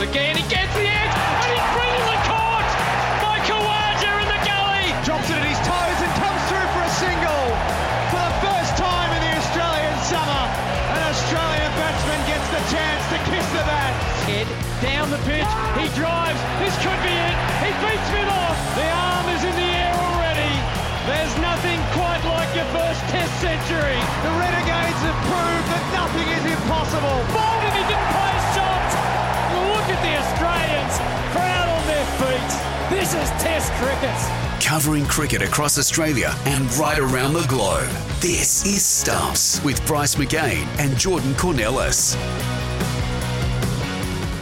again. He gets the edge, and he's brilliantly caught by Khawaja in the gully. Drops it at his toes and comes through for a single. For the first time in the Australian summer, an Australian batsman gets the chance to kiss the bat. Head down the pitch, he drives. This could be it. He beats Smith off. The arm is in the air already. There's nothing quite like your first Test century. The Renegades have proved that nothing is impossible. Bowled Test cricket. Covering cricket across Australia and right around the globe. This is Stumps with Bryce McGain and Jordan Kounelis.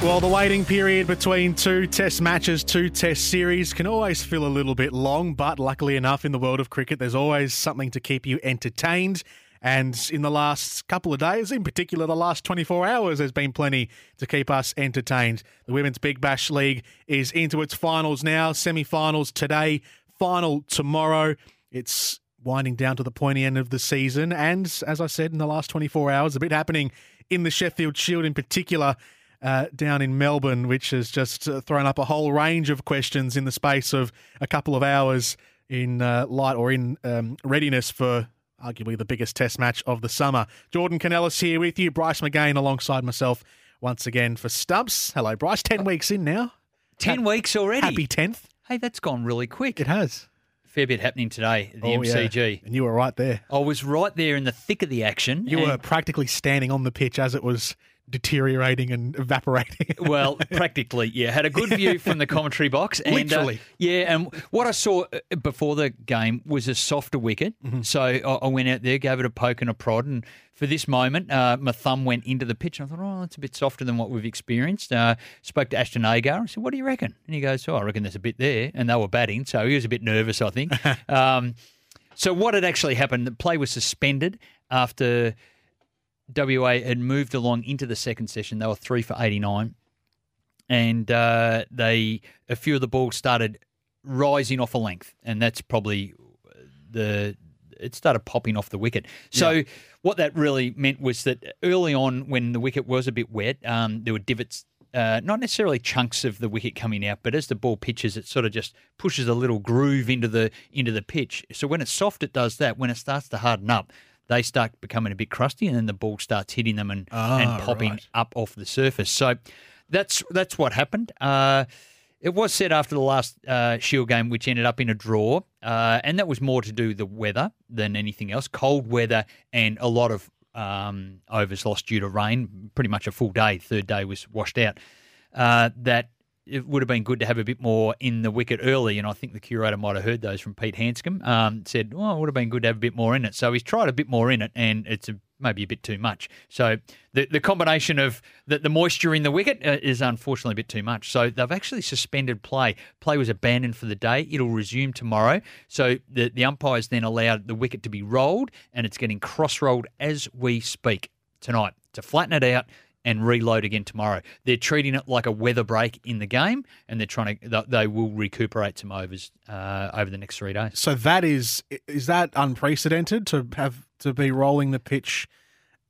Well, the waiting period between two test matches, two test series can always feel a little bit long, but luckily enough, in the world of cricket, there's always something to keep you entertained. And in the last couple of days, in particular the last 24 hours, there's been plenty to keep us entertained. The Women's Big Bash League is into its finals now, semi finals today, final tomorrow. It's winding down to the pointy end of the season. And as I said, in the last 24 hours, a bit happening in the Sheffield Shield in particular uh, down in Melbourne, which has just uh, thrown up a whole range of questions in the space of a couple of hours in uh, light or in um, readiness for arguably the biggest test match of the summer. Jordan Kounelis here with you, Bryce McGain alongside myself once again for Stumps. Hello, Bryce. 10 weeks in now. 10 weeks already. Happy 10th. Hey, that's gone really quick. It has. Fair bit happening today at the Oh, yeah. MCG. And you were right there. I was right there in the thick of the action. You and- were practically standing on the pitch as it was deteriorating and evaporating. Well, practically, yeah. Had a good view from the commentary box. And, uh, Literally. yeah, and what I saw uh, before the game was a softer wicket. Mm-hmm. So I, I went out there, gave it a poke and a prod. And for this moment, uh, my thumb went into the pitch. And I thought, oh, that's a bit softer than what we've experienced. Uh, spoke to Ashton Agar. I said, what do you reckon? And he goes, oh, I reckon there's a bit there. And they were batting. So he was a bit nervous, I think. um, so what had actually happened, the play was suspended after WA had moved along into the second session. They were three for 89. And uh, they a few of the balls started rising off a length. And that's probably the it started popping off the wicket. So what that really meant was that early on, when the wicket was a bit wet, um, there were divots. Uh, not necessarily chunks of the wicket coming out, but as the ball pitches, it sort of just pushes a little groove into the into the pitch. So when it's soft, it does that. When it starts to harden up, they start becoming a bit crusty, and then the ball starts hitting them and, and Ah, popping right. up off the surface. So that's that's what happened. Uh, it was said after the last uh, Shield game, which ended up in a draw, uh, and that was more to do with the weather than anything else. Cold weather and a lot of um, overs lost due to rain. Pretty much a full day. Third day was washed out. Uh, that it would have been good to have a bit more in the wicket early, and I think the curator might have heard those from Pete Handscomb. Um, said, "Well, it would have been good to have a bit more in it." So he's tried a bit more in it, and it's a, maybe a bit too much. So the the combination of the, the moisture in the wicket uh, is unfortunately a bit too much. So they've actually suspended play. Play was abandoned for the day. It'll resume tomorrow. So the the umpires then allowed the wicket to be rolled, and it's getting cross rolled as we speak tonight to flatten it out and reload again tomorrow. They're treating it like a weather break in the game, and they're trying to. They will recuperate some overs uh, over the next three days. So that is is that unprecedented to have to be rolling the pitch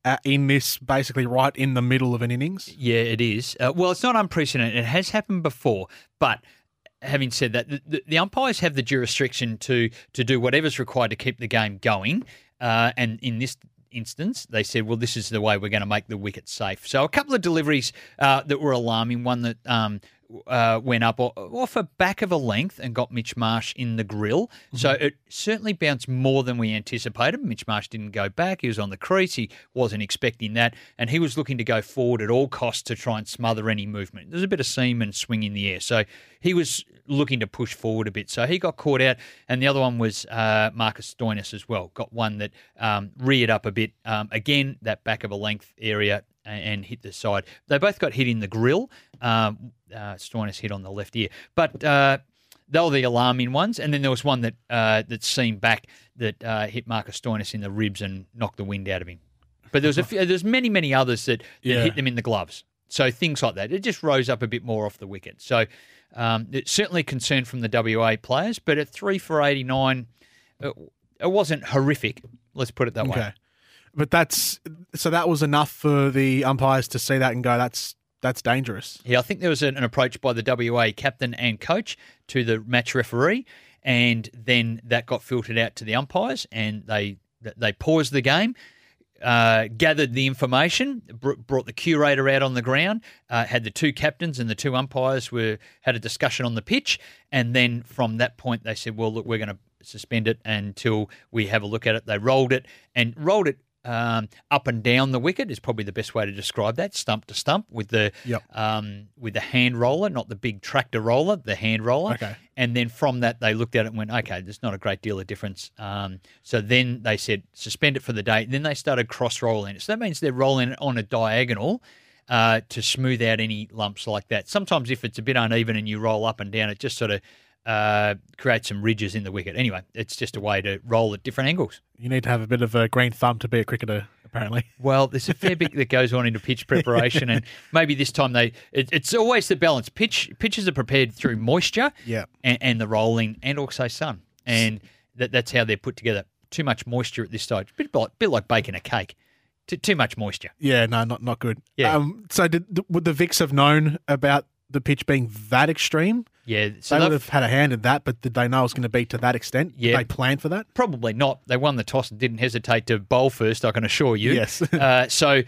uh, in this basically right in the middle of an innings? Yeah, it is. Uh, well, it's not unprecedented. It has happened before, but. Having said that, the, the, the umpires have the jurisdiction to to do whatever's required to keep the game going, uh, and in this instance, they said, "Well, this is the way we're going to make the wicket safe." So, a couple of deliveries uh, that were alarming. One that um, uh, went up off a back of a length and got Mitch Marsh in the grill. So it certainly bounced more than we anticipated. Mitch Marsh didn't go back. He was on the crease. He wasn't expecting that. And he was looking to go forward at all costs to try and smother any movement. There's a bit of seam and swing in the air. So he was looking to push forward a bit. So he got caught out. And the other one was uh, Marcus Stoinis as well. Got one that um, reared up a bit. Um, again, that back of a length area a- and hit the side. They both got hit in the grill. Um, uh, Stoinis hit on the left ear, but uh, they were the alarming ones. And then there was one that uh, that seemed back that uh, hit Marcus Stoinis in the ribs and knocked the wind out of him. But there was a few, there's many many others that, that Yeah. hit them in the gloves. So things like that. It just rose up a bit more off the wicket. So um, it's certainly concern from the WA players. But at three for eighty nine, it, it wasn't horrific. Let's put it that way. But that's so that was enough for the umpires to see that and go, that's that's dangerous. Yeah, I think there was an, an approach by the WA captain and coach to the match referee, and then that got filtered out to the umpires, and they they paused the game. Uh, gathered the information, br- brought the curator out on the ground, uh, had the two captains and the two umpires were had a discussion on the pitch, and then from that point they said, "Well, look, we're going to suspend it until we have a look at it." They rolled it and rolled it um, up and down the wicket is probably the best way to describe that, stump to stump with the Yep. um, with the hand roller, not the big tractor roller, the hand roller. Okay. And then from that, they looked at it and went, okay, there's not a great deal of difference. Um, so then they said suspend it for the day. Then they started cross rolling it. So that means they're rolling it on a diagonal. Uh, to smooth out any lumps like that. Sometimes, if it's a bit uneven and you roll up and down, it just sort of uh, creates some ridges in the wicket. Anyway, it's just a way to roll at different angles. You need to have a bit of a green thumb to be a cricketer, apparently. Well, there's a fair bit that goes on into pitch preparation, and maybe this time they. It, it's always the balance. Pitch pitches are prepared through moisture, Yeah. and, and the rolling, and also sun, and that, that's how they're put together. Too much moisture at this stage, bit like bit like baking a cake. Too, too much moisture. Yeah, no, not not good. Yeah. Um, so did would the Vics have known about the pitch being that extreme? Yeah, so they would they've- had a hand in that, but did they know it was going to be to that extent? Did Yeah. they planned for that? Probably not. They won the toss and didn't hesitate to bowl first. I can assure you. Yes. uh, so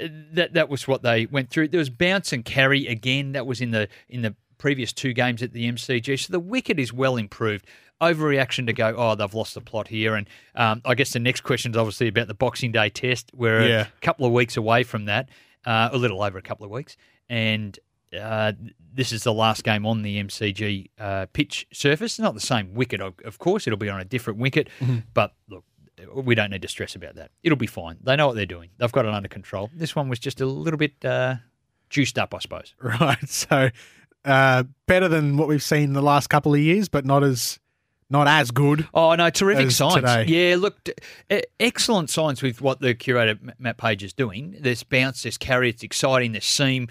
uh, that that was what they went through. There was bounce and carry again. That was in the in the previous two games at the MCG. So the wicket is well improved. Overreaction to go. Oh, they've lost the plot here. And um, I guess the next question is obviously about the Boxing Day Test. We're Yeah. a couple of weeks away from that. Uh, a little over a couple of weeks, and. Uh, this is the last game on the MCG uh, pitch surface. Not the same wicket, of, course. It'll be on a different wicket. But look, we don't need to stress about that. It'll be fine. They know what they're doing. They've got it under control. This one was just a little bit uh, juiced up, I suppose. Right. So uh, better than what we've seen the last couple of years, but not as not as good. Oh no, terrific signs. today. Yeah, look, excellent signs with what the curator Matt Page is doing. There's bounce, there's carry, it's exciting, there's seam,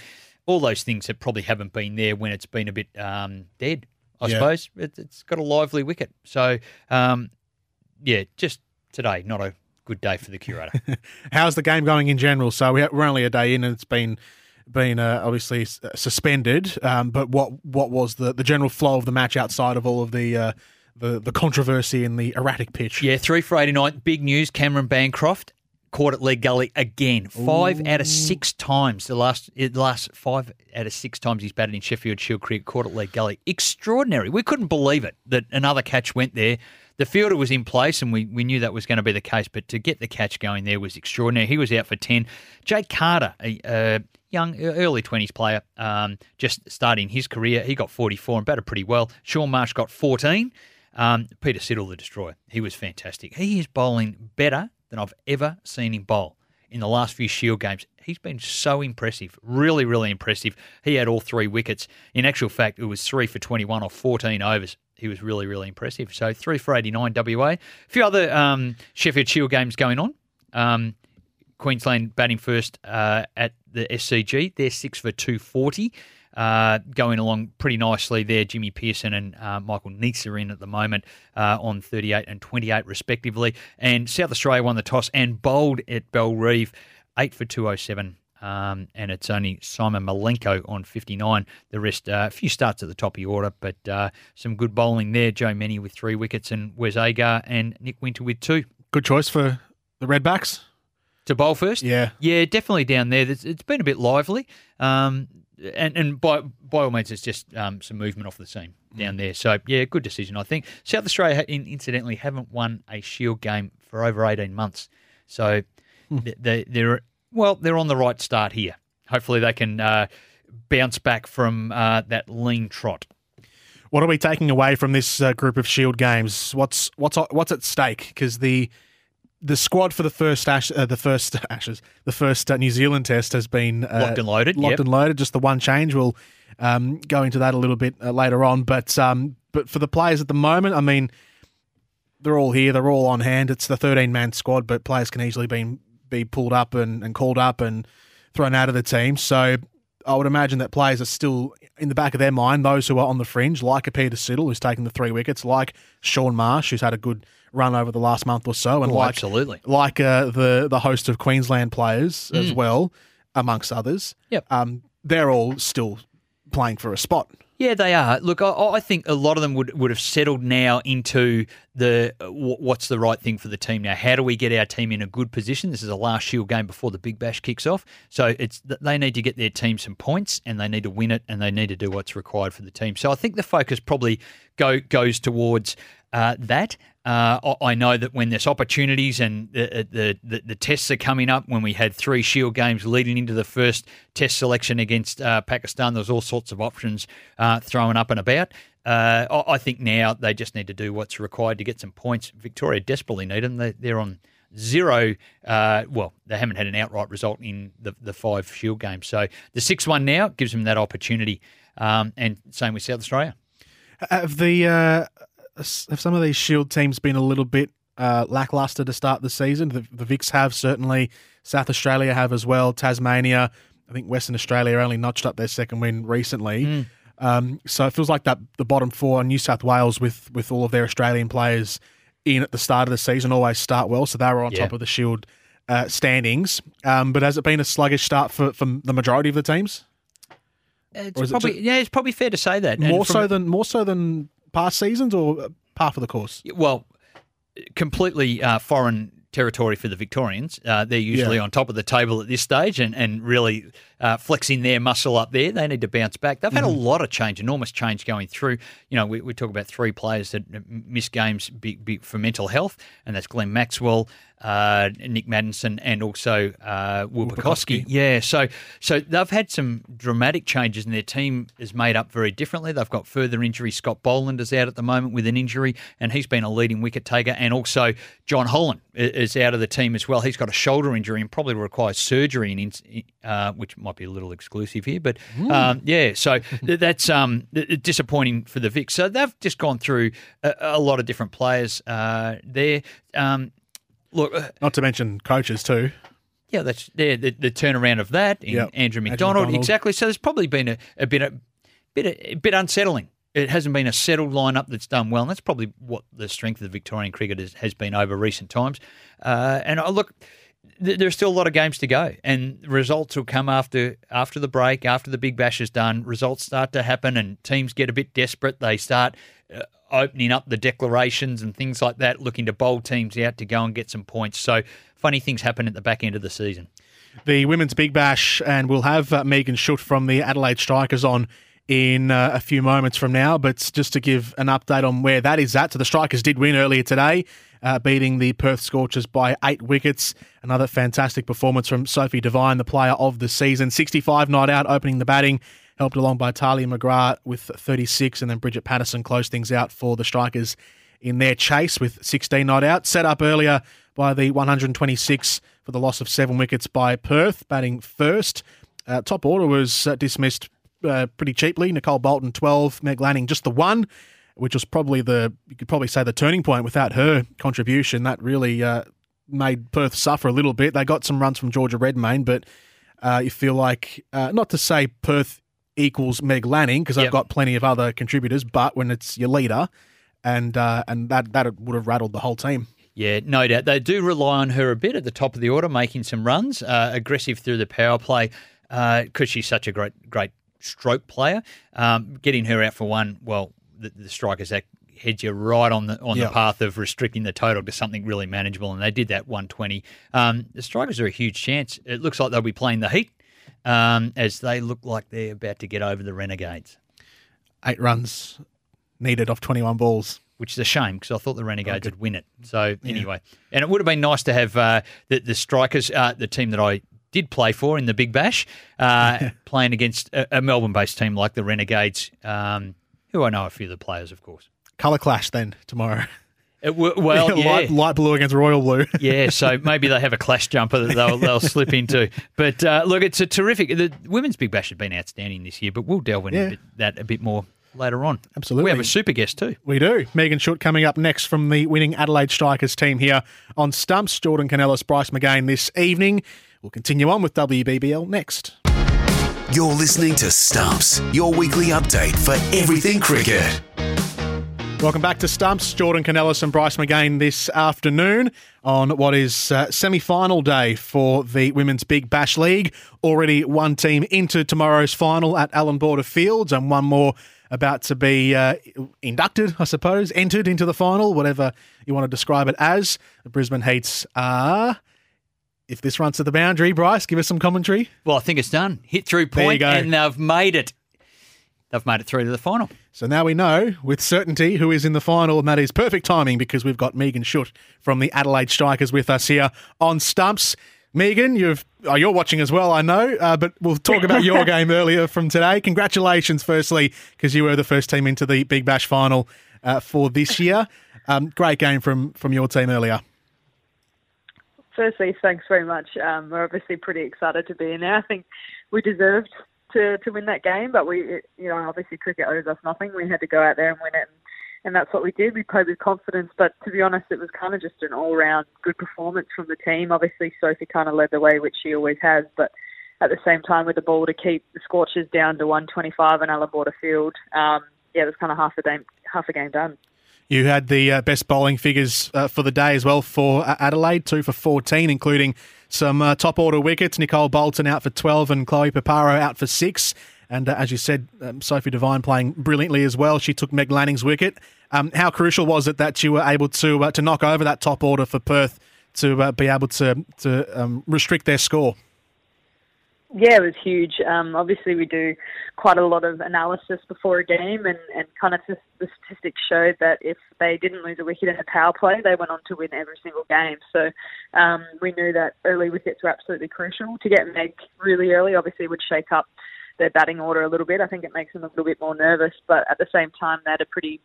all those things that probably haven't been there when it's been a bit um, dead. I Yeah. suppose it, it's got a lively wicket. So, um, yeah, just today, not a good day for the curator. How's the game going in general? So we- we're only a day in, and it's been been uh, obviously suspended. Um, but what what was the, the general flow of the match outside of all of the uh, the the controversy and the erratic pitch? Yeah, three for 89. Big news Cameron Bancroft caught at leg gully again. Five out of six times. The last the last five out of six times he's batted in Sheffield Shield cricket, caught at leg gully. Extraordinary. We couldn't believe it that another catch went there. The fielder was in place and we, we knew that was going to be the case, but to get the catch going there was extraordinary. He was out for 10. Jake Carder, a, a young, early 20s player, um, just starting his career, he got 44 and batted pretty well. Shaun Marsh got 14. Um, Peter Siddle, the destroyer, he was fantastic. He is bowling better than I've ever seen him bowl in the last few Shield games. He's been so impressive, really, really impressive. He had all three wickets. In actual fact, it was three for 21 or 14 overs. He was really, really impressive. So three for 89 WA. A few other um, Sheffield Shield games going on. Um, Queensland batting first uh, at the SCG. They're six for 240. Uh, going along pretty nicely there. Jimmy Peirson and uh, Michael Neser are in at the moment uh, on 38 and 28, respectively. And South Australia won the toss and bowled at Bellerive, 8 for 207. Um, and it's only Simon Milenko on 59. The rest, uh, a few starts at the top of the order, but uh, some good bowling there. Joe Mennie with three wickets, and Wes Agar and Nick Winter with two. Good choice for the Redbacks. To bowl first? Yeah. Yeah, definitely down there. It's, it's been a bit lively. Um, and and by, by all means, it's just um, some movement off the seam down there. So, yeah, good decision, I think. South Australia, incidentally, haven't won a Shield game for over 18 months. So, th- they, they're, well, they're on the right start here. Hopefully, they can uh, bounce back from uh, that lean trot. What are we taking away from this uh, group of Shield games? What's what's what's at stake? Because the the squad for the first ash, uh, the first Ashes, the first uh, New Zealand Test has been uh, Locked and loaded, Locked yep. and loaded. Just the one change. We'll um, go into that a little bit uh, later on. But um, but for the players at the moment, I mean, they're all here. They're all on hand. It's the thirteen man squad, but players can easily be be pulled up and, and called up and thrown out of the team. So I would imagine that players are still in the back of their mind, those who are on the fringe, like a Peter Siddle, who's taken the three wickets, like Shaun Marsh, who's had a good run over the last month or so, and Oh, like absolutely. like uh, the the host of Queensland players as well, amongst others. Yep. Um, they're all still playing for a spot. Yeah, they are. Look, I, I, think a lot of them would, would have settled now into the what's the right thing for the team now. How do we get our team in a good position? This is a last Shield game before the Big Bash kicks off, so it's they need to get their team some points and they need to win it and they need to do what's required for the team. So I think the focus probably go goes towards uh, that. Uh, I know that when there's opportunities and the, the, the, the, tests are coming up, when we had three Shield games leading into the first test selection against uh, Pakistan, there's all sorts of options uh, thrown up and about. Uh, I think now they just need to do what's required to get some points. Victoria desperately need them. They, are on zero. Uh, well, they haven't had an outright result in the, the five Shield games. So the 6 1 now gives them that opportunity. Um, and same with South Australia. Have the have some of these Shield teams been a little bit uh, lackluster to start the season? The, the Vics have certainly. South Australia have as well. Tasmania, I think Western Australia only notched up their second win recently. Mm. Um, so it feels like that the bottom four, New South Wales, with with all of their Australian players in at the start of the season, always start well. So they were on yeah. top of the Shield uh, standings. Um, but has it been a sluggish start for, for the majority of the teams? It's probably, it yeah, it's probably fair to say that. More so than more so than past seasons or par of the course? Well, completely uh, foreign territory for the Victorians. Uh, they're usually yeah. on top of the table at this stage and, and really uh, flexing their muscle up there. They need to bounce back. They've had mm. a lot of change, enormous change going through. You know, we, we talk about three players that miss games be, be for mental health, and that's Glenn Maxwell, uh, Nic Maddinson, and also uh, Will Yeah, so so they've had some dramatic changes, and their team is made up very differently. They've got further injury. Scott Boland is out at the moment with an injury, and he's been a leading wicket taker. And also Jon Holland is out of the team as well. He's got a shoulder injury and probably requires surgery, in, uh, which might be a little exclusive here, but mm. um, yeah. So that's um, disappointing for the Vic. So they've just gone through a, a lot of different players uh, there. Um, look, uh, not to mention coaches too. Yeah, that's yeah, the, the turnaround of that in yep. Andrew McDonald, exactly. So there's probably been a, a bit a bit a, a bit unsettling it hasn't been a settled lineup that's done well, and that's probably what the strength of the Victorian cricket has, has been over recent times. Uh, and I look, th- there's still a lot of games to go, and results will come after after the break, after the Big Bash is done. Results start to happen, and teams get a bit desperate. They start uh, opening up the declarations and things like that, looking to bowl teams out to go and get some points. So funny things happen at the back end of the season. The women's Big Bash, and we'll have uh, Megan Schutt from the Adelaide Strikers on in uh, a few moments from now. But just to give an update on where that is at. So the Strikers did win earlier today, uh, beating the Perth Scorchers by eight wickets. Another fantastic performance from Sophie Devine, the player of the season. 65 not out, opening the batting helped along by Tahlia McGrath with 36, and then Bridget Patterson closed things out for the Strikers in their chase with 16 not out. Set up earlier by the 126 for the loss of seven wickets by Perth, batting first. Uh, top order was uh, dismissed uh, pretty cheaply. Nicole Bolton 12, Meg Lanning just the one, which was probably the you could probably say the turning point. Without her contribution, that really uh, made Perth suffer a little bit. They got some runs from Georgia Redmayne, but uh, you feel like uh, not to say Perth equals Meg Lanning because yep. I've got plenty of other contributors. But when it's your leader, and uh, and that that would have rattled the whole team. Yeah, no doubt. They do rely on her a bit at the top of the order, making some runs, uh, aggressive through the power play because uh, she's such a great great stroke player. Um, getting her out for one, well, the, the strikers act heads you right on the on yep. the path of restricting the total to something really manageable, and they did that 120. Um, the Strikers are a huge chance. It looks like they'll be playing the Heat um, as they look like they're about to get over the Renegades. Eight runs needed off 21 balls. Which is a shame because I thought the Renegades would win it. So anyway, yeah. and it would have been nice to have uh, the, the strikers, uh, the team that I did play for in the Big Bash, uh, playing against a, a Melbourne-based team like the Renegades, um, who I know a few of the players, of course. Colour clash then tomorrow. It, well, yeah. light, light, blue against royal blue. yeah, so maybe they have a clash jumper that they'll, they'll slip into. But uh, look, it's a terrific. The women's big bash has been outstanding this year, but we'll delve into yeah. that a bit more later on. Absolutely. We have a super guest too. We do. Megan Schutt coming up next from the winning Adelaide Strikers team here on Stumps. Jordan Kounelis, Bryce McGain this evening. We'll continue on with WBBL next. You're listening to Stumps, your weekly update for everything cricket. Welcome back to Stumps. Jordan Kounelis and Bryce McGain this afternoon on what is uh, semi final day for the Women's Big Bash League. Already one team into tomorrow's final at Allan Border Fields, and one more about to be uh, inducted, I suppose, entered into the final, whatever you want to describe it as. The Brisbane Heats are. If this runs to the boundary, Bryce, give us some commentary. Well, I think it's done. Hit through There you go. and they've made it. They've made it through to the final. So now we know with certainty who is in the final, and that is perfect timing because we've got Megan Schutt from the Adelaide Strikers with us here on Stumps. Megan, you've oh, you're watching as well, I know, uh, but we'll talk about your game earlier from today. Congratulations, firstly, because you were the first team into the Big Bash final uh, for this year. Um, great game from from your team earlier. Firstly, thanks very much. Um, we're obviously pretty excited to be in there. I think we deserved to, to win that game, but we, you know, obviously cricket owes us nothing. We had to go out there and win it, and, and that's what we did. We played with confidence, but to be honest, it was kind of just an all-round good performance from the team. Obviously, Sophie kind of led the way, which she always has, but at the same time with the ball to keep the Scorchers down to 125 and Allan Border Field, um, yeah, it was kind of half a game, half a game done. You had the uh, best bowling figures uh, for the day as well for Adelaide, two for 14, including some uh, top order wickets. Nicole Bolton out for 12 and Chloe Piparo out for six. And uh, as you said, um, Sophie Devine playing brilliantly as well. She took Meg Lanning's wicket. Um, how crucial was it that you were able to uh, to knock over that top order for Perth to be able to to um, restrict their score? Yeah, it was huge. Um, obviously, we do quite a lot of analysis before a game, and, and kind of the statistics showed that if they didn't lose a wicket in a power play, they went on to win every single game. So um, we knew that early wickets were absolutely crucial. To get Meg really early, obviously, would shake up their batting order a little bit. I think it makes them a little bit more nervous, but at the same time, they had a pretty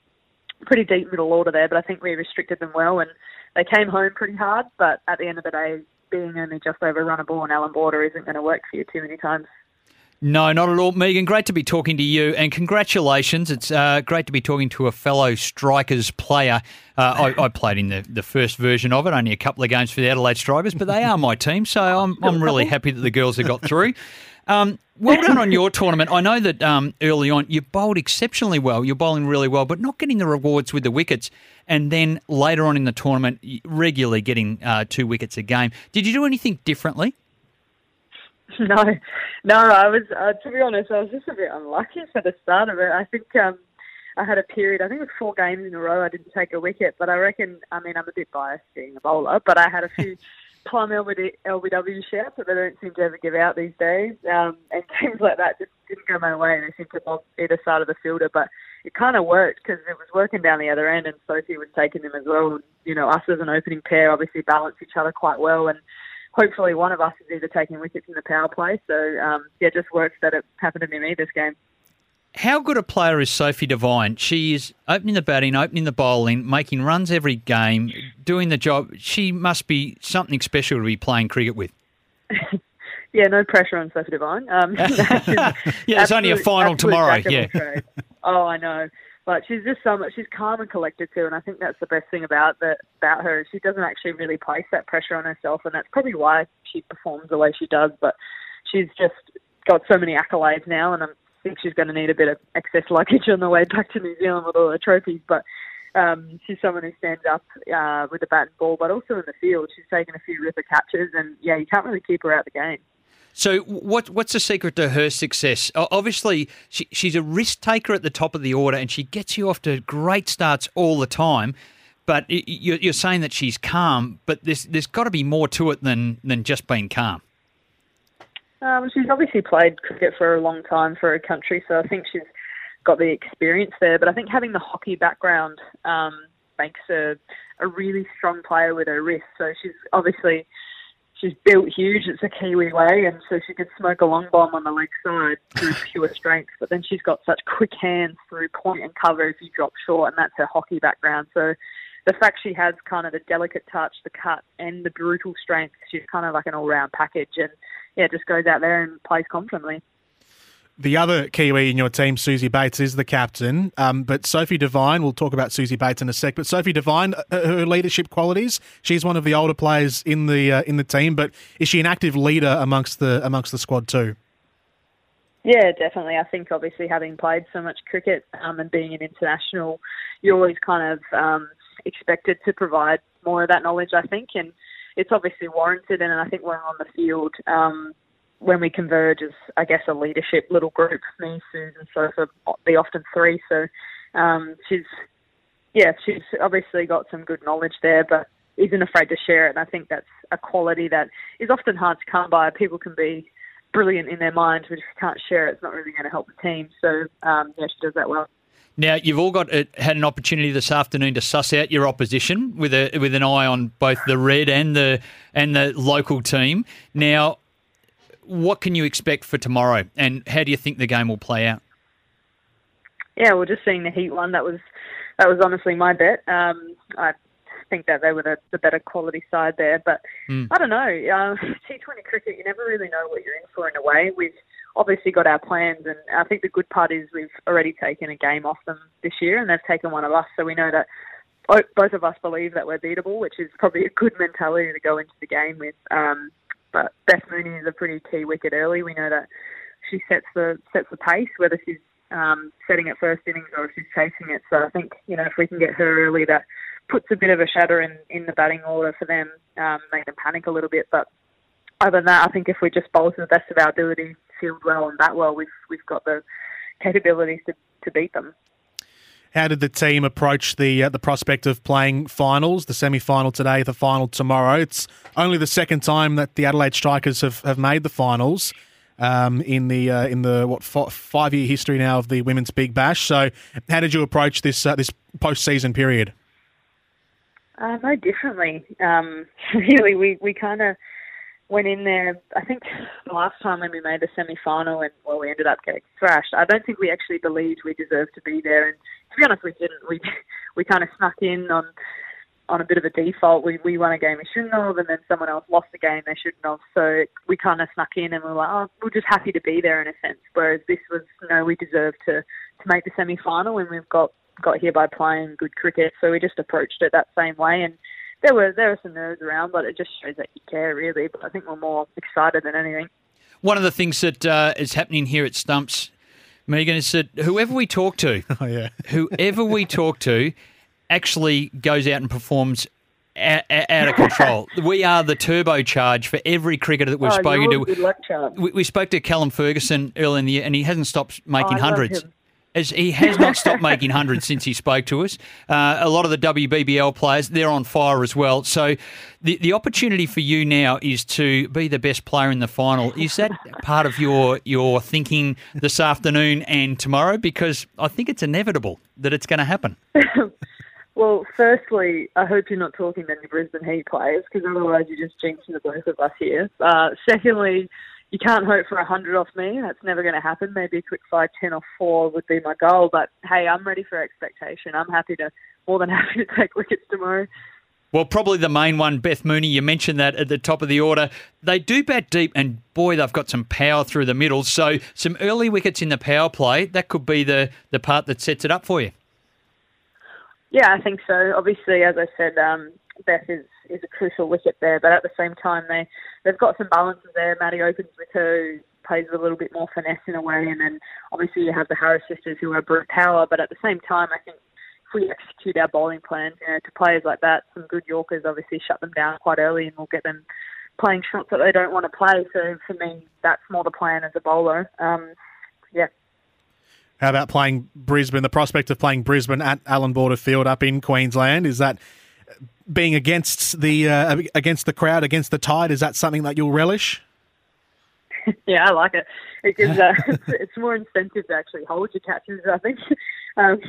pretty deep middle order there. But I think we restricted them well, and they came home pretty hard. But at the end of the day, being only just over a run a ball on Allan Border isn't going to work for you too many times. No, not at all, Megan. Great to be talking to you, and congratulations. It's uh, great to be talking to a fellow Strikers player. Uh, I, I played in the, the first version of it, only a couple of games for the Adelaide Strikers, but they are my team, so I'm, I'm really happy that the girls have got through. Um, well done on your tournament. I know that um, early on you bowled exceptionally well. You're bowling really well, but not getting the rewards with the wickets. And then later on in the tournament, regularly getting uh, two wickets a game. Did you do anything differently? No, no. I was, uh, to be honest, I was just a bit unlucky for the start of it. I think um, I had a period. I think it was four games in a row. I didn't take a wicket, but I reckon. I mean, I'm a bit biased being a bowler, but I had a few plum LBD, LBW shouts that they don't seem to ever give out these days, um, and games like that just didn't go my way. They seemed to bob either side of the fielder, but it kind of worked because it was working down the other end, and Sophie was taking them as well. You know, us as an opening pair obviously balance each other quite well, and hopefully one of us is either taking wickets in the power play. So um, yeah, just works that it happened to me this game. How good a player is Sophie Devine? She is opening the batting, opening the bowling, making runs every game, doing the job. She must be something special to be playing cricket with. Yeah, no pressure on Sophie Devine. Um, Yeah, there's only a final tomorrow, jack of all yeah. Oh, I know. But she's just so much. She's calm and collected too, and I think that's the best thing about that about her. She doesn't actually really place that pressure on herself, and that's probably why she performs the way she does. But she's just got so many accolades now, and I think she's going to need a bit of excess luggage on the way back to New Zealand with all her trophies. But um, she's someone who stands up uh, with the bat and ball, but also in the field. She's taken a few ripper catches, and yeah, you can't really keep her out of the game. So, what what's the secret to her success? Obviously, she, she's a risk taker at the top of the order, and she gets you off to great starts all the time. But you're, you're saying that she's calm, but there's there's got to be more to it than than just being calm. Um, she's obviously played cricket for a long time for her country, so I think she's got the experience there. But I think having the hockey background um, makes her a really strong player with her wrist. So she's obviously she's built huge. It's a Kiwi way, and so she could smoke a long bomb on the leg side through pure strength. But then she's got such quick hands through point and cover if you drop short, and that's her hockey background. So the fact she has kind of the delicate touch, the cut, and the brutal strength, she's kind of like an all-round package, and yeah, just goes out there and plays confidently. The other Kiwi in your team, Suzie Bates, is the captain. Um, but Sophie Devine, we'll talk about Suzie Bates in a sec. But Sophie Devine, uh, her leadership qualities, she's one of the older players in the uh, in the team. But is she an active leader amongst the amongst the squad too? Yeah, definitely. I think obviously having played so much cricket um, and being an international, you're always kind of um, expected to provide more of that knowledge. I think, and it's obviously warranted. And I think we're on the field, um, when we converge as I guess a leadership little group, me, Susan, Sofa, the often three. So um, she's yeah, she's obviously got some good knowledge there, but isn't afraid to share it. And I think that's a quality that is often hard to come by. People can be brilliant in their mind, but if you can't share it, it's not really going to help the team. So um, yeah, she does that well. Now you've all got uh, had an opportunity this afternoon to suss out your opposition with a with an eye on both the red and the and the local team. Now, what can you expect for tomorrow, and how do you think the game will play out? Yeah, well, just seeing the Heat one, that was that was honestly my bet. Um, I think that they were the, the better quality side there, but mm. I don't know. Uh, T20 cricket, you never really know what you're in for in a way. We've obviously got our plans, and I think the good part is we've already taken a game off them this year, and they've taken one of us, so we know that both of us believe that we're beatable, which is probably a good mentality to go into the game with. Um, but Beth Mooney is a pretty key wicket early. We know that she sets the sets the pace, whether she's um, setting it first innings or if she's chasing it. So I think you know if we can get her early, that puts a bit of a shudder in, in the batting order for them, um, make them panic a little bit. But other than that, I think if we just bowl to the best of our ability, field well and bat well, we've we've got the capabilities to, to beat them. How did the team approach the uh, the prospect of playing finals? The semi final today, the final tomorrow. It's only the second time that the Adelaide Strikers have, have made the finals um, in the uh, in the what f- five year history now of the women's Big Bash. So, how did you approach this uh, this post season period? Uh, no differently. Um, really, we we kind of went in there. I think the last time when we made the semi final and well, we ended up getting thrashed. I don't think we actually believed we deserved to be there. And to be honest, we didn't. We we kind of snuck in on on a bit of a default. We we won a game we shouldn't have, and then someone else lost a game they shouldn't have. So we kind of snuck in, and we are like, oh, we're just happy to be there in a sense. Whereas this was, you no, we deserve to to make the semi final, and we've got got here by playing good cricket. So we just approached it that same way, and there were there were some nerves around, but it just shows that you care really. But I think we're more excited than anything. One of the things that uh, is happening here at Stumps, Megan, is that whoever we talk to, oh, yeah. whoever we talk to, actually goes out and performs out, out, of control. we are the turbocharge for every cricketer that we've oh, spoken to. We, we, spoke to Callum Ferguson earlier in the year, and he hasn't stopped making oh, hundreds as he has not stopped making hundreds since he spoke to us. Uh, a lot of the WBBL players, they're on fire as well. So the, the opportunity for you now is to be the best player in the final. Is that part of your, your thinking this afternoon and tomorrow? Because I think it's inevitable that it's going to happen. well, firstly, I hope you're not talking to any Brisbane Heat players because otherwise you're just jinxing the both of us here. Uh, secondly, you can't hope for a hundred off me. That's never going to happen. Maybe a quick five, ten, or four would be my goal. But hey, I'm ready for expectation. I'm happy to, more than happy to take wickets tomorrow. Well, probably the main one, Beth Mooney. You mentioned that at the top of the order. They do bat deep, and boy, they've got some power through the middle. So, some early wickets in the power play that could be the the part that sets it up for you. Yeah, I think so. Obviously, as I said, um, Beth is is a crucial wicket there, but at the same time, they they've got some balances there. Maddie opens with her, plays with a little bit more finesse in a way, and then obviously you have the Harris sisters who are brute power. But at the same time, I think if we execute our bowling plans, you know, to players like that, some good Yorkers obviously shut them down quite early, and we'll get them playing shots that they don't want to play. So for me, that's more the plan as a bowler. Um, yeah. How about playing Brisbane? The prospect of playing Brisbane at Allan Border Field up in Queensland is that being against the uh, against the crowd, against the tide, is that something that you'll relish? yeah, I like it. It gives uh, it's more incentive to actually hold your catches. I think um,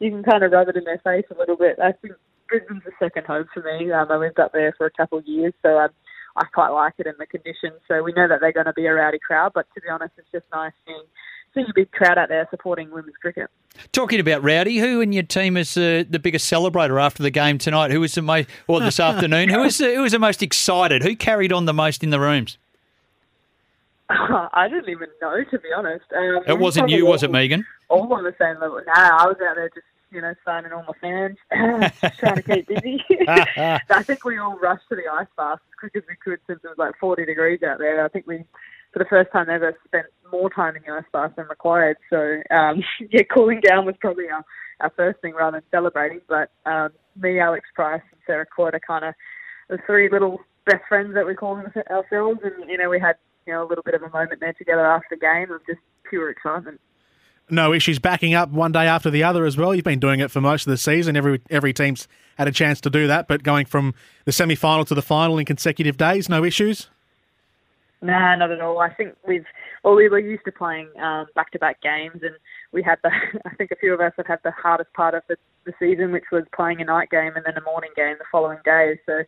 you can kind of rub it in their face a little bit. I think Brisbane's a second home for me. Um, I lived up there for a couple of years, so um, I quite like it in the conditions. So we know that they're going to be a rowdy crowd, but to be honest, it's just nice seeing seeing a big crowd out there supporting women's cricket. Talking about rowdy, who in your team is uh, the biggest celebrator after the game tonight? Who was the most, or this afternoon? Who was the, who was the most excited? Who carried on the most in the rooms? I didn't even know, to be honest. Um, it wasn't you, was it, Megan? All on the same level. No, I was out there just you know, signing all my fans, trying to keep busy. I think we all rushed to the ice bath as quick as we could since it was like 40 degrees out there. I think we for the first time ever spent more time in the ice bath than required. So um, yeah, cooling down was probably our, our first thing rather than celebrating. But um, me, Alex Price, and Sarah Coyte are kind of the three little best friends that we call ourselves, and you know we had you know a little bit of a moment there together after the game of just pure excitement. No issues backing up one day after the other as well. You've been doing it for most of the season. Every every team's had a chance to do that, but going from the semi final to the final in consecutive days, no issues. Nah, not at all. I think we've well, we were used to playing back to back games, and we had the. I think a few of us have had the hardest part of the, the season, which was playing a night game and then a morning game the following day. So,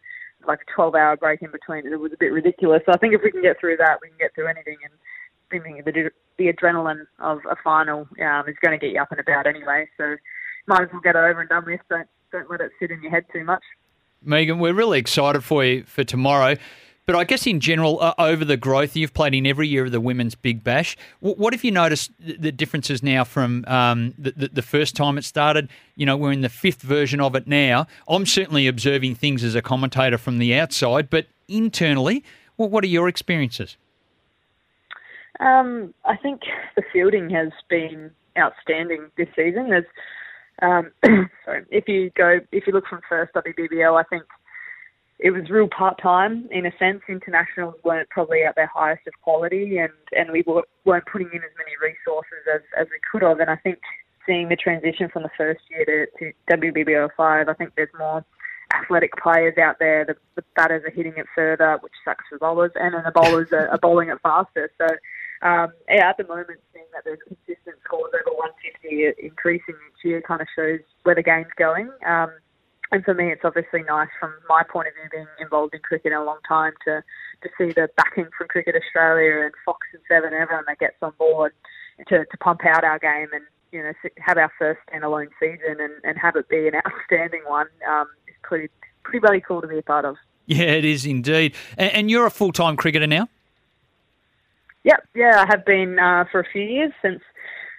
like a twelve hour break in between, it was a bit ridiculous. So I think if we can get through that, we can get through anything. And thinking the the adrenaline of a final um, is going to get you up and about anyway. So might as well get it over and done with. Don't don't let it sit in your head too much. Megan, we're really excited for you for tomorrow. But I guess in general, uh, over the growth, you've played in every year of the Women's Big Bash. W- what have you noticed the differences now from um, the, the, the, first time it started? You know, we're in the fifth version of it now. I'm certainly observing things as a commentator from the outside, but internally, well, what are your experiences? Um, I think the fielding has been outstanding this season. There's, um, sorry, if you go, if you look from first WBBL, I think it was real part time in a sense. Internationals weren't probably at their highest of quality, and and we weren't putting in as many resources as as we could have. And I think seeing the transition from the first year to, to WBBL five, I think there's more athletic players out there. The, the batters are hitting it further, which sucks for bowlers, and then the bowlers are, are bowling it faster. So um, yeah, at the moment, seeing that there's consistent scores over 150 increasing each year kind of shows where the game's going. Um, and for me, it's obviously nice from my point of view, being involved in cricket a long time, to to see the backing from Cricket Australia and Fox and Seven, everyone that gets on board to, to pump out our game and you know have our first standalone season and, and have it be an outstanding one. Um, is pretty pretty bloody cool to be a part of. Yeah, it is indeed. And, and you're a full time cricketer now. Yep, yeah, I have been uh, for a few years since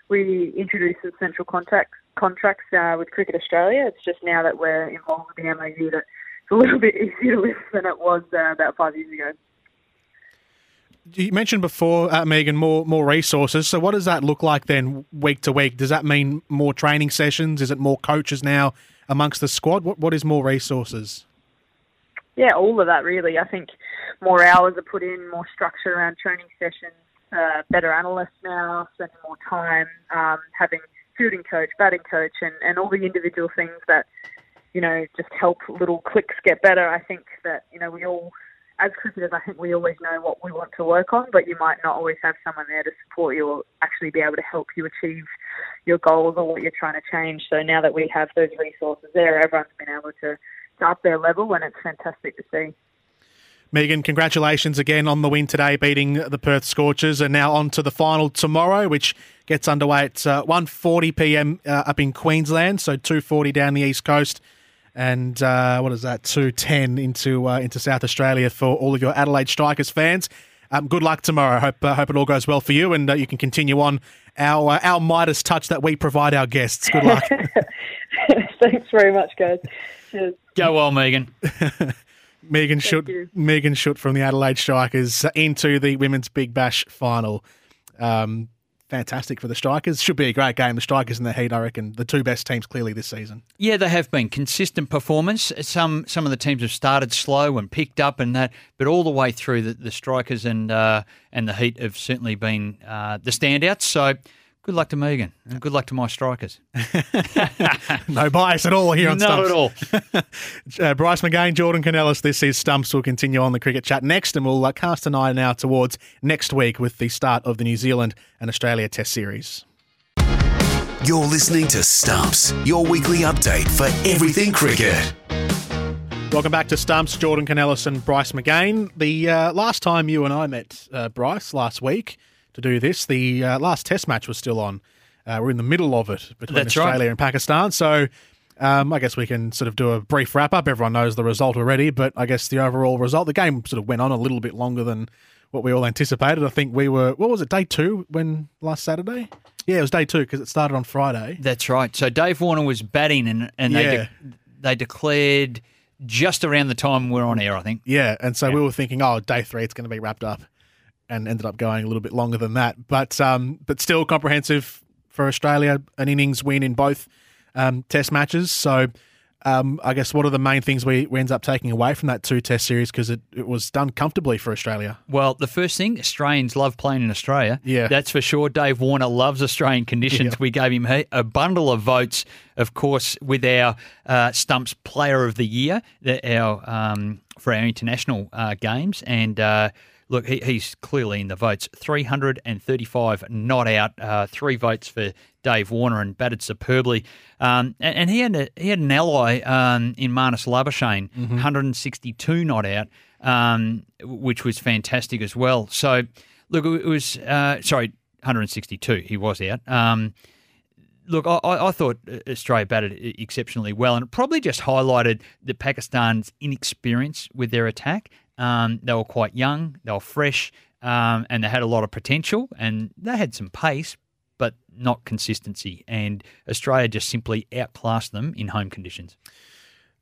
we introduced the central contract, contracts uh, with Cricket Australia. It's just now that we're involved with the MOU that it's a little bit easier to lift than it was uh, about five years ago. You mentioned before, uh, Megan, more more resources. So, what does that look like then, week to week? Does that mean more training sessions? Is it more coaches now amongst the squad? What what is more resources? Yeah, all of that really. I think more hours are put in, more structure around training sessions, uh, better analysts now, spending more time, um, having fielding coach, batting coach, and, and all the individual things that, you know, just help little clicks get better. I think that, you know, we all, as cricketers, I think we always know what we want to work on, but you might not always have someone there to support you or actually be able to help you achieve your goals or what you're trying to change. So now that we have those resources there, everyone's been able to, to up their level, and it's fantastic to see. Megan, congratulations again on the win today, beating the Perth Scorchers, and now on to the final tomorrow, which gets underway at uh, 1.40 p.m. Uh, up in Queensland, so 2.40 down the east coast, and uh, what is that, 2.10 into uh, into South Australia for all of your Adelaide Strikers fans. Um, good luck tomorrow. Hope uh, hope it all goes well for you, and uh, you can continue on our uh, our Midas touch that we provide our guests. Good luck. Thanks very much, guys. Cheers. Go well, Megan. Megan Schutt, Megan Schutt from the Adelaide Strikers into the Women's Big Bash final. Um, fantastic for the Strikers. Should be a great game. The Strikers and the Heat, I reckon, the two best teams clearly this season. Yeah, they have been consistent performance. Some some of the teams have started slow and picked up and that, but all the way through, the, the Strikers and uh, and the Heat have certainly been uh, the standouts. So Good luck to Megan and good luck to my strikers. no bias at all here on Not Stumps. at all. uh, Bryce McGain, Jordan Kounelis, this is Stumps. We'll continue on the cricket chat next and we'll uh, cast an eye now towards next week with the start of the New Zealand and Australia Test Series. You're listening to Stumps, your weekly update for everything cricket. Welcome back to Stumps, Jordan Kounelis and Bryce McGain. The uh, last time you and I met, uh, Bryce, last week, to do this. The uh, last Test match was still on. Uh, we're in the middle of it between That's Australia right. and Pakistan. So um, I guess we can sort of do a brief wrap up. Everyone knows the result already, but I guess the overall result, the game sort of went on a little bit longer than what we all anticipated. I think we were, what was it, day two when last Saturday? Yeah, it was day two because it started on Friday. That's right. So Dave Warner was batting and, and they, Yeah. de- they declared just around the time we're on air, I think. Yeah, and so we were thinking, oh, day three, it's going to be wrapped up. And ended up going a little bit longer than that. But um, but still comprehensive for Australia, an innings win in both um, Test matches. So um, I guess what are the main things we, we end up taking away from that two Test series because it, it was done comfortably for Australia. Well, the first thing, Australians love playing in Australia. Yeah. That's for sure. Dave Warner loves Australian conditions. Yeah. We gave him a bundle of votes, of course, with our uh, Stumps Player of the Year the- our um, for our international uh, games. And uh, look, he, he's clearly in the votes. 335 not out, uh, three votes for Dave Warner and batted superbly. Um, and, and he had a, he had an ally um, in Marnus Labuschagne, 162 not out, um, which was fantastic as well. So, look, it was uh, sorry, 162. He was out. Um, look, I, I I thought Australia batted exceptionally well, and it probably just highlighted the Pakistan's inexperience with their attack. Um, they were quite young, they were fresh, um, and they had a lot of potential, and they had some pace, but not consistency. And Australia just simply outclassed them in home conditions.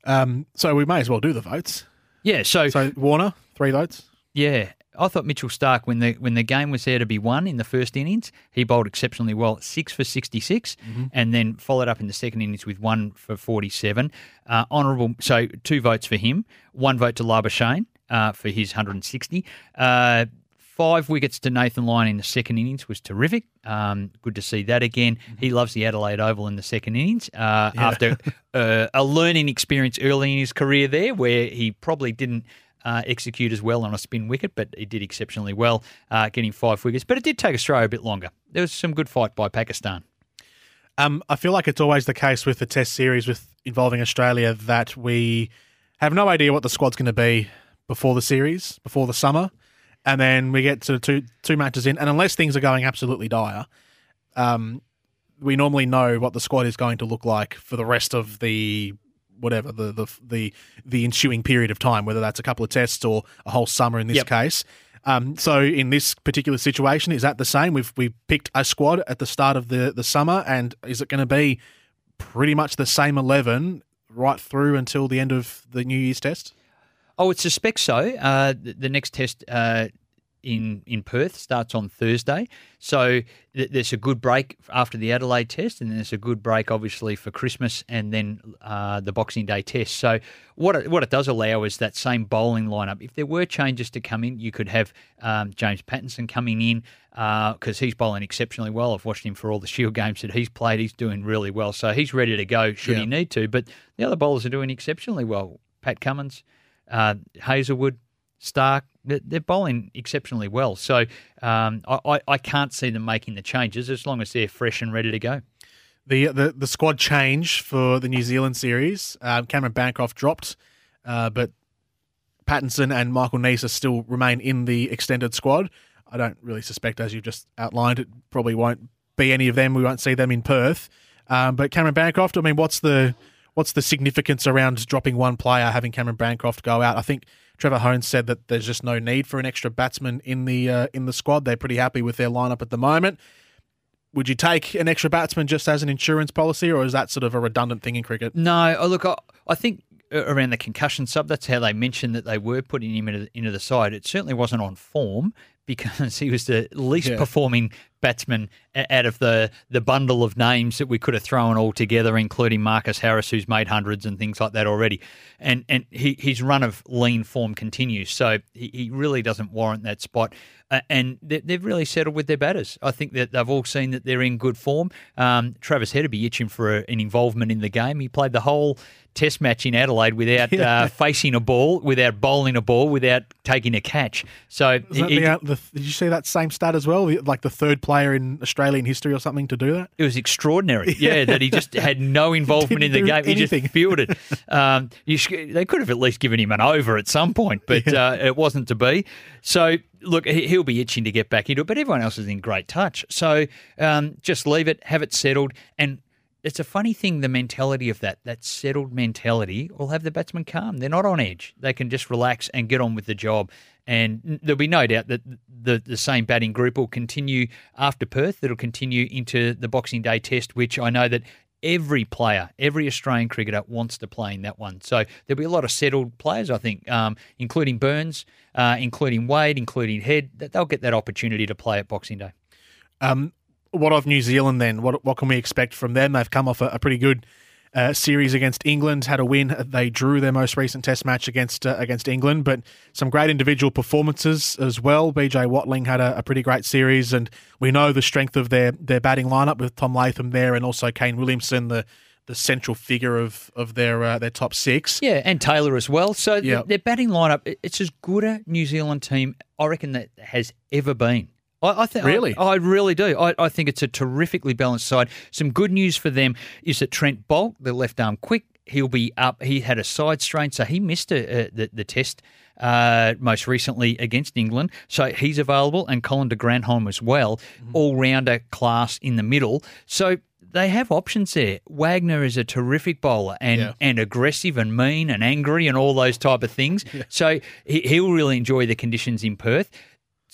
Um, so we may as well do the votes. Yeah, so, So Warner, three votes. yeah, I thought Mitchell Starc when the when the game was there to be won in the first innings, he bowled exceptionally well, six for 66 and then followed up in the second innings with one for forty seven. Uh, honourable, so two votes for him, one vote to Labuschagne uh, for his hundred and sixty. Uh, Five wickets to Nathan Lyon in the second innings was terrific. Um, good to see that again. He loves the Adelaide Oval in the second innings uh, after uh, a learning experience early in his career there, where he probably didn't uh, execute as well on a spin wicket, but he did exceptionally well, uh, getting five wickets. But it did take Australia a bit longer. There was some good fight by Pakistan. Um, I feel like it's always the case with the Test series with involving Australia that we have no idea what the squad's going to be before the series, before the summer, and then we get to two two matches in, and unless things are going absolutely dire, um, we normally know what the squad is going to look like for the rest of the whatever the the the the ensuing period of time, whether that's a couple of tests or a whole summer in this Yep. case. Um, so in this particular situation, is that the same? We've we picked a squad at the start of the the summer, and is it going to be pretty much the same eleven right through until the end of the New Year's test? I would suspect so. Uh, the, the next test uh, in in Perth starts on Thursday, so th- there's a good break after the Adelaide test, and then there's a good break obviously for Christmas, and then uh, the Boxing Day test. So what it, what it does allow is that same bowling lineup. If there were changes to come in, you could have um, James Pattinson coming in because he's bowling exceptionally well. I've watched him for all the Shield games that he's played. He's doing really well, so he's ready to go should Yeah. he need to. But the other bowlers are doing exceptionally well. Pat Cummins uh, Hazlewood, Starc, they're, bowling exceptionally well. So um, I, I, can't see them making the changes as long as they're fresh and ready to go. The the, the squad change for the New Zealand series. Um, Cameron Bancroft dropped, uh, but Pattinson and Michael Neser still remain in the extended squad. I don't really suspect, as you've just outlined, it probably won't be any of them. We won't see them in Perth. Um, but Cameron Bancroft, I mean, what's the what's the significance around dropping one player, having Cameron Bancroft go out? I think Trevor Hohns said that there's just no need for an extra batsman in the uh, in the squad. They're pretty happy with their lineup at the moment. Would you take an extra batsman just as an insurance policy, or is that sort of a redundant thing in cricket? No, oh, look, I, I think around the concussion sub, that's how they mentioned that they were putting him into, into the side. It certainly wasn't on form because he was the least Yeah. performing batsman out of the, the bundle of names that we could have thrown all together, including Marcus Harris, who's made hundreds and things like that already. And and he, his run of lean form continues, so he, he really doesn't warrant that spot. Uh, and they, they've really settled with their batters. I think that they've all seen that they're in good form. Um, Travis Head would be itching for a, an involvement in the game. He played the whole Test match in Adelaide without uh, facing a ball, without bowling a ball, without taking a catch. So he- the, uh, the, did you see that same stat as well? Like the third player in Australian history or something to do that? It was extraordinary, yeah, that he just had no involvement in the game. He anything. just fielded. Um, you sh- they could have at least given him an over at some point, but uh, it wasn't to be. So, look, he- he'll be itching to get back into it, but everyone else is in great touch. So, um, just leave it, have it settled, and it's a funny thing, the mentality of that, that settled mentality will have the batsman calm. They're not on edge. They can just relax and get on with the job. And there'll be no doubt that the, the same batting group will continue after Perth. It'll continue into the Boxing Day test, which I know that every player, every Australian cricketer wants to play in that one. So there'll be a lot of settled players, I think, um, including Burns, uh, including Wade, including Head. That they'll get that opportunity to play at Boxing Day. Um, what of New Zealand then? What what can we expect from them? They've come off a, a pretty good uh, series against England, had a win. They drew their most recent Test match against uh, against England, but some great individual performances as well. BJ Watling had a, a, pretty great series, and we know the strength of their their batting lineup with Tom Latham there, and also Kane Williamson, the the central figure of of their uh, their top six. Yeah, and Taylor as well. So yep. their batting lineup, it's as good a New Zealand team I reckon that has ever been. I, I think really, I, I, really do. I, I think it's a terrifically balanced side. Some good news for them is that Trent Boult, the left arm quick, he'll be up. He had a side strain, so he missed a, a, the, the test uh, most recently against England. So he's available, and Colin de Grandhomme as well, mm-hmm. all rounder class in the middle. So they have options there. Wagner is a terrific bowler and, yeah. and aggressive and mean and angry and all those type of things. Yeah. So he, he'll really enjoy the conditions in Perth.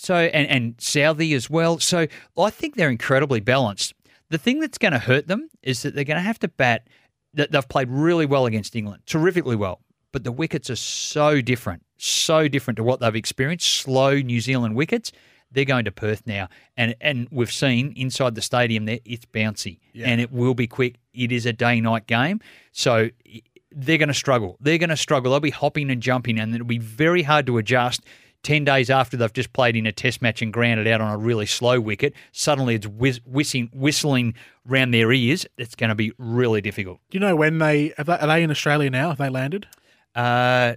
So and and Southee as well. So I think they're incredibly balanced. The thing that's going to hurt them is that they're going to have to bat. That they've played really well against England, terrifically well, but the wickets are so different, so different to what they've experienced. Slow New Zealand wickets. They're going to Perth now, and and we've seen inside the stadium there it's bouncy, yeah. and it will be quick. It is a day night game, so they're going to struggle. They're going to struggle. They'll be hopping and jumping, and it'll be very hard to adjust 10 days after they've just played in a test match and grounded out on a really slow wicket, suddenly it's whiz- whistling, whistling round their ears. It's going to be really difficult. Do you know when they, are they, are they in Australia now? Have they landed? Uh,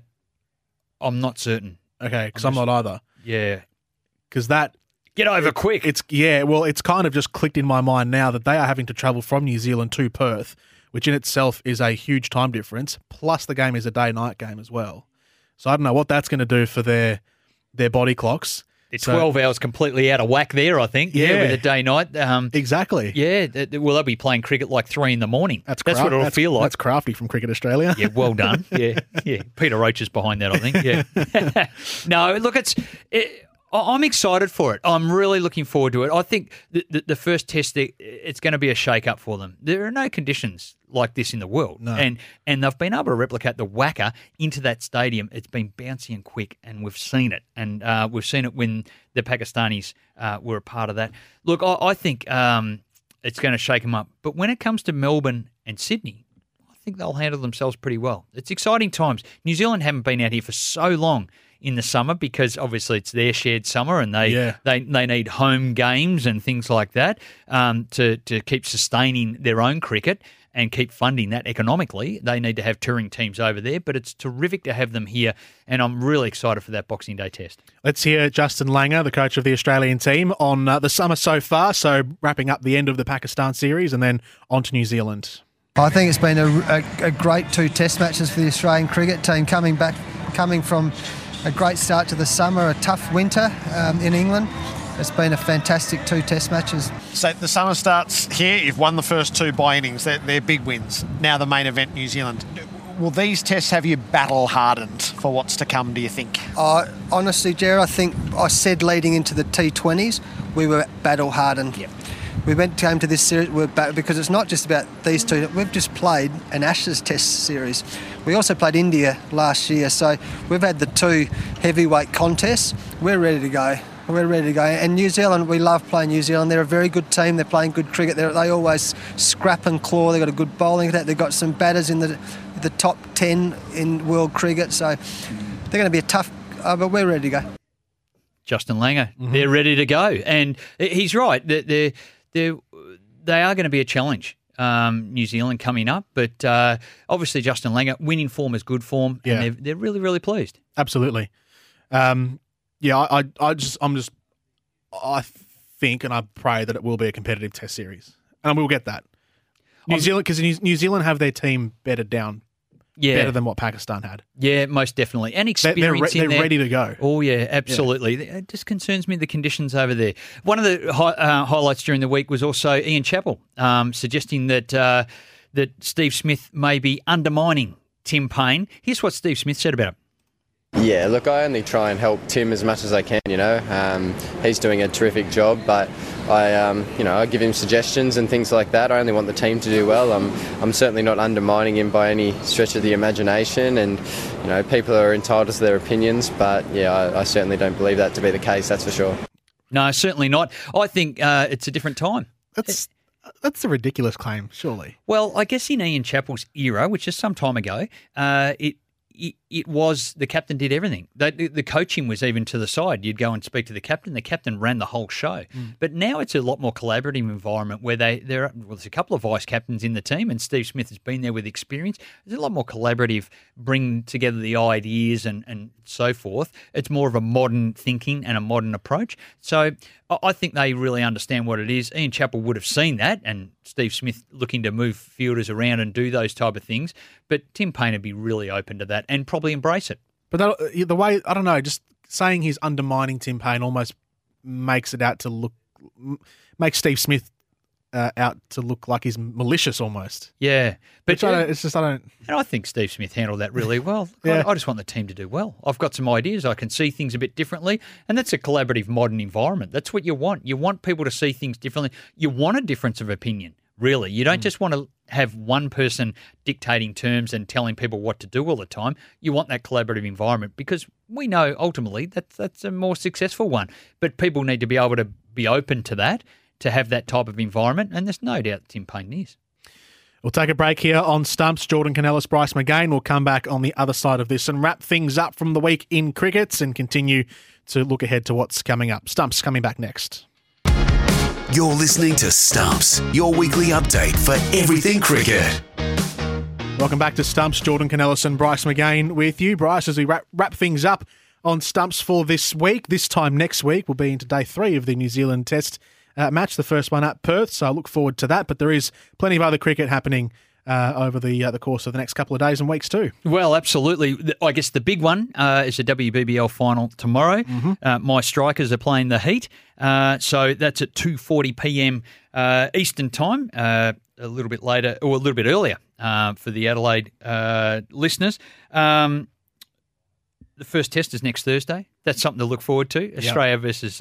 I'm not certain. Okay, because I'm, I'm, not either. Yeah. Because that. Get over quick. It's Yeah, well, it's kind of just clicked in my mind now that they are having to travel from New Zealand to Perth, which in itself is a huge time difference. Plus, the game is a day night game as well. So I don't know what that's going to do for their their body clocks. It's so, 12 hours completely out of whack there, I think. Yeah, yeah with a day night. Um, exactly. Yeah. well, they'll be playing cricket like three in the morning. That's, that's what it'll that's, feel like. That's crafty from Cricket Australia. Yeah, well done. Yeah. Yeah. Peter Roach is behind that, I think. Yeah. no, look, it's. It, I'm excited for it. I'm really looking forward to it. I think the, the, the first test, it's going to be a shake up for them. There are no conditions like this in the world. No. And and they've been able to replicate the WACA into that stadium. It's been bouncy and quick, and we've seen it. And uh, we've seen it when the Pakistanis uh, were a part of that. Look, I, I think um, it's going to shake them up. But when it comes to Melbourne and Sydney, I think they'll handle themselves pretty well. It's exciting times. New Zealand haven't been out here for so long in the summer because obviously it's their shared summer and they yeah. they, they need home games and things like that um, to, to keep sustaining their own cricket and keep funding that economically. They need to have touring teams over there, but it's terrific to have them here, and I'm really excited for that Boxing Day test. Let's hear Justin Langer, the coach of the Australian team, on uh, the summer so far. So, wrapping up the end of the Pakistan series and then on to New Zealand. I think it's been a, a, a great two test matches for the Australian cricket team coming back, coming from a great start to the summer, a tough winter um, in England. It's been a fantastic two test matches. So the summer starts here. You've won the first two by innings. They're, they're big wins. Now the main event, New Zealand. Will these tests have you battle hardened for what's to come, do you think? Uh, honestly, Jerry, I think I said leading into the T20s, we were battle hardened. Yep we went came to this series because it's not just about these two. We've just played an Ashes Test series. We also played India last year, so we've had the two heavyweight contests. We're ready to go. We're ready to go. And New Zealand, we love playing New Zealand. They're a very good team. They're playing good cricket. They're, they always scrap and claw. They've got a good bowling attack. They've got some batters in the the top ten in world cricket. So they're going to be a tough. Uh, but we're ready to go. Justin Langer, mm-hmm. they're ready to go, and he's right. They're, they they are going to be a challenge. Um, New Zealand coming up, but uh, obviously Justin Langer winning form is good form, and they're, they're really really pleased. Absolutely, um, yeah. I, I, I just I'm just I think and I pray that it will be a competitive Test series, and we'll get that. New Zealand because New Zealand have their team bedded down yeah. better than what Pakistan had. Yeah, most definitely. And experience they're, they're, they're ready to go. Oh, yeah, absolutely. Yeah. It just concerns me the conditions over there. One of the hi- uh, highlights during the week was also Ian Chappell um, suggesting that uh, that Steve Smith may be undermining Tim Paine. Here's what Steve Smith said about it. Yeah, look, I only try and help Tim as much as I can, you know. Um, he's doing a terrific job, but I, um, you know, I give him suggestions and things like that. I only want the team to do well. I'm, I'm certainly not undermining him by any stretch of the imagination, and you know, people are entitled to their opinions. But yeah, I, I certainly don't believe that to be the case. That's for sure. No, certainly not. I think uh, it's a different time. That's that's a ridiculous claim, surely. Well, I guess in Ian Chappell's era, which is some time ago, uh, it it, it was the captain did everything. The, the, coaching was even to the side. You'd go and speak to the captain. The captain ran the whole show. Mm. But now it's a lot more collaborative environment where they there are, well, there's a couple of vice captains in the team, and Steve Smith has been there with experience. It's a lot more collaborative, bring together the ideas and and so forth. It's more of a modern thinking and a modern approach. So I think they really understand what it is. Ian Chappell would have seen that, and Steve Smith looking to move fielders around and do those type of things. But Tim Paine would be really open to that and probably embrace it. But that, uh, the way I don't know, just saying he's undermining Tim Paine almost makes it out to look makes Steve Smith uh, out to look like he's malicious almost. Yeah, but I it's just I don't. And I think Steve Smith handled that really well. yeah. I, I, just want the team to do well. I've got some ideas. I can see things a bit differently, and that's a collaborative modern environment. That's what you want. You want people to see things differently. You want a difference of opinion. Really, you don't mm. just want to have one person dictating terms and telling people what to do all the time. You want that collaborative environment because we know ultimately that that's a more successful one. But people need to be able to be open to that to have that type of environment, and there's no doubt Tim Paine is. We'll take a break here on Stumps. Jordan Kounelis, Bryce McGain will come back on the other side of this and wrap things up from the week in crickets and continue to look ahead to what's coming up. Stumps coming back next. You're listening to Stumps, your weekly update for everything cricket. Welcome back to Stumps. Jordan Kounelis and Bryce McGain with you. Bryce, as we wrap, wrap things up on Stumps for this week. This time next week, we'll be into day three of the New Zealand Test uh, match, the first one at Perth. So I look forward to that. But there is plenty of other cricket happening uh, over the uh, the course of the next couple of days and weeks too. Well, absolutely. I guess the big one uh, is the WBBL final tomorrow. Mm-hmm. Uh, my Strikers are playing the Heat, uh, so that's at two forty p.m. Uh, Eastern time. a little bit later, or a little bit earlier for the Adelaide listeners. Um, the first test is next Thursday. That's something to look forward to. Australia yep. versus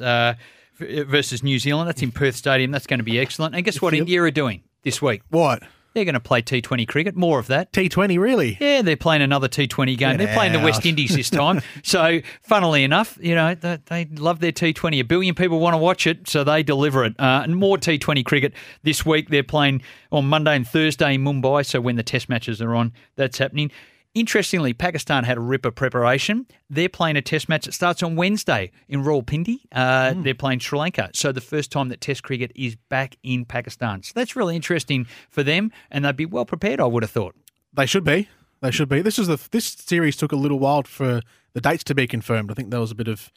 versus New Zealand. That's in Perth Stadium. That's going to be excellent. And guess what? India are doing this week. What? They're going to play T20 cricket. More of that. T20, really? Yeah, they're playing another T20 game. Get they're playing the West Indies this time. so, funnily enough, you know, they, they, love their T20. A billion people want to watch it, so they deliver it. Uh, and more T20 cricket this week. They're playing on Monday and Thursday in Mumbai. So, when the test matches are on, that's happening. Interestingly, Pakistan had a ripper preparation. They're playing a test match that starts on Wednesday in Rawalpindi. Uh, mm. They're playing Sri Lanka. So the first time that Test cricket is back in Pakistan. So that's really interesting for them, and they'd be well prepared, I would have thought. They should be. They should be. This is the this series took a little while for the dates to be confirmed. I think there was a bit of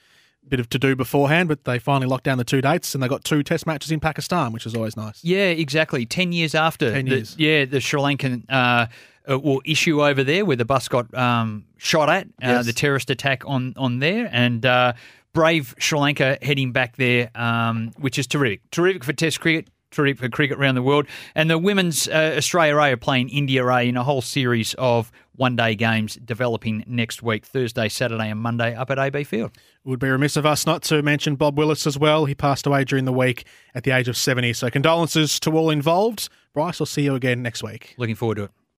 bit of to do beforehand, but they finally locked down the two dates and they got two test matches in Pakistan, which is always nice. Yeah, exactly. Ten years after. Ten years. The, yeah, the Sri Lankan uh, uh, issue over there where the bus got um, shot at, uh, yes. the terrorist attack on on there, and uh, brave Sri Lanka heading back there, um, which is terrific. Terrific for Test cricket. Terrific for cricket around the world. And the women's uh, Australia A are playing India A in a whole series of one day games developing next week, Thursday, Saturday, and Monday up at AB Field. It would be remiss of us not to mention Bob Willis as well. He passed away during the week at the age of 70. So condolences to all involved. Bryce, I'll see you again next week. Looking forward to it.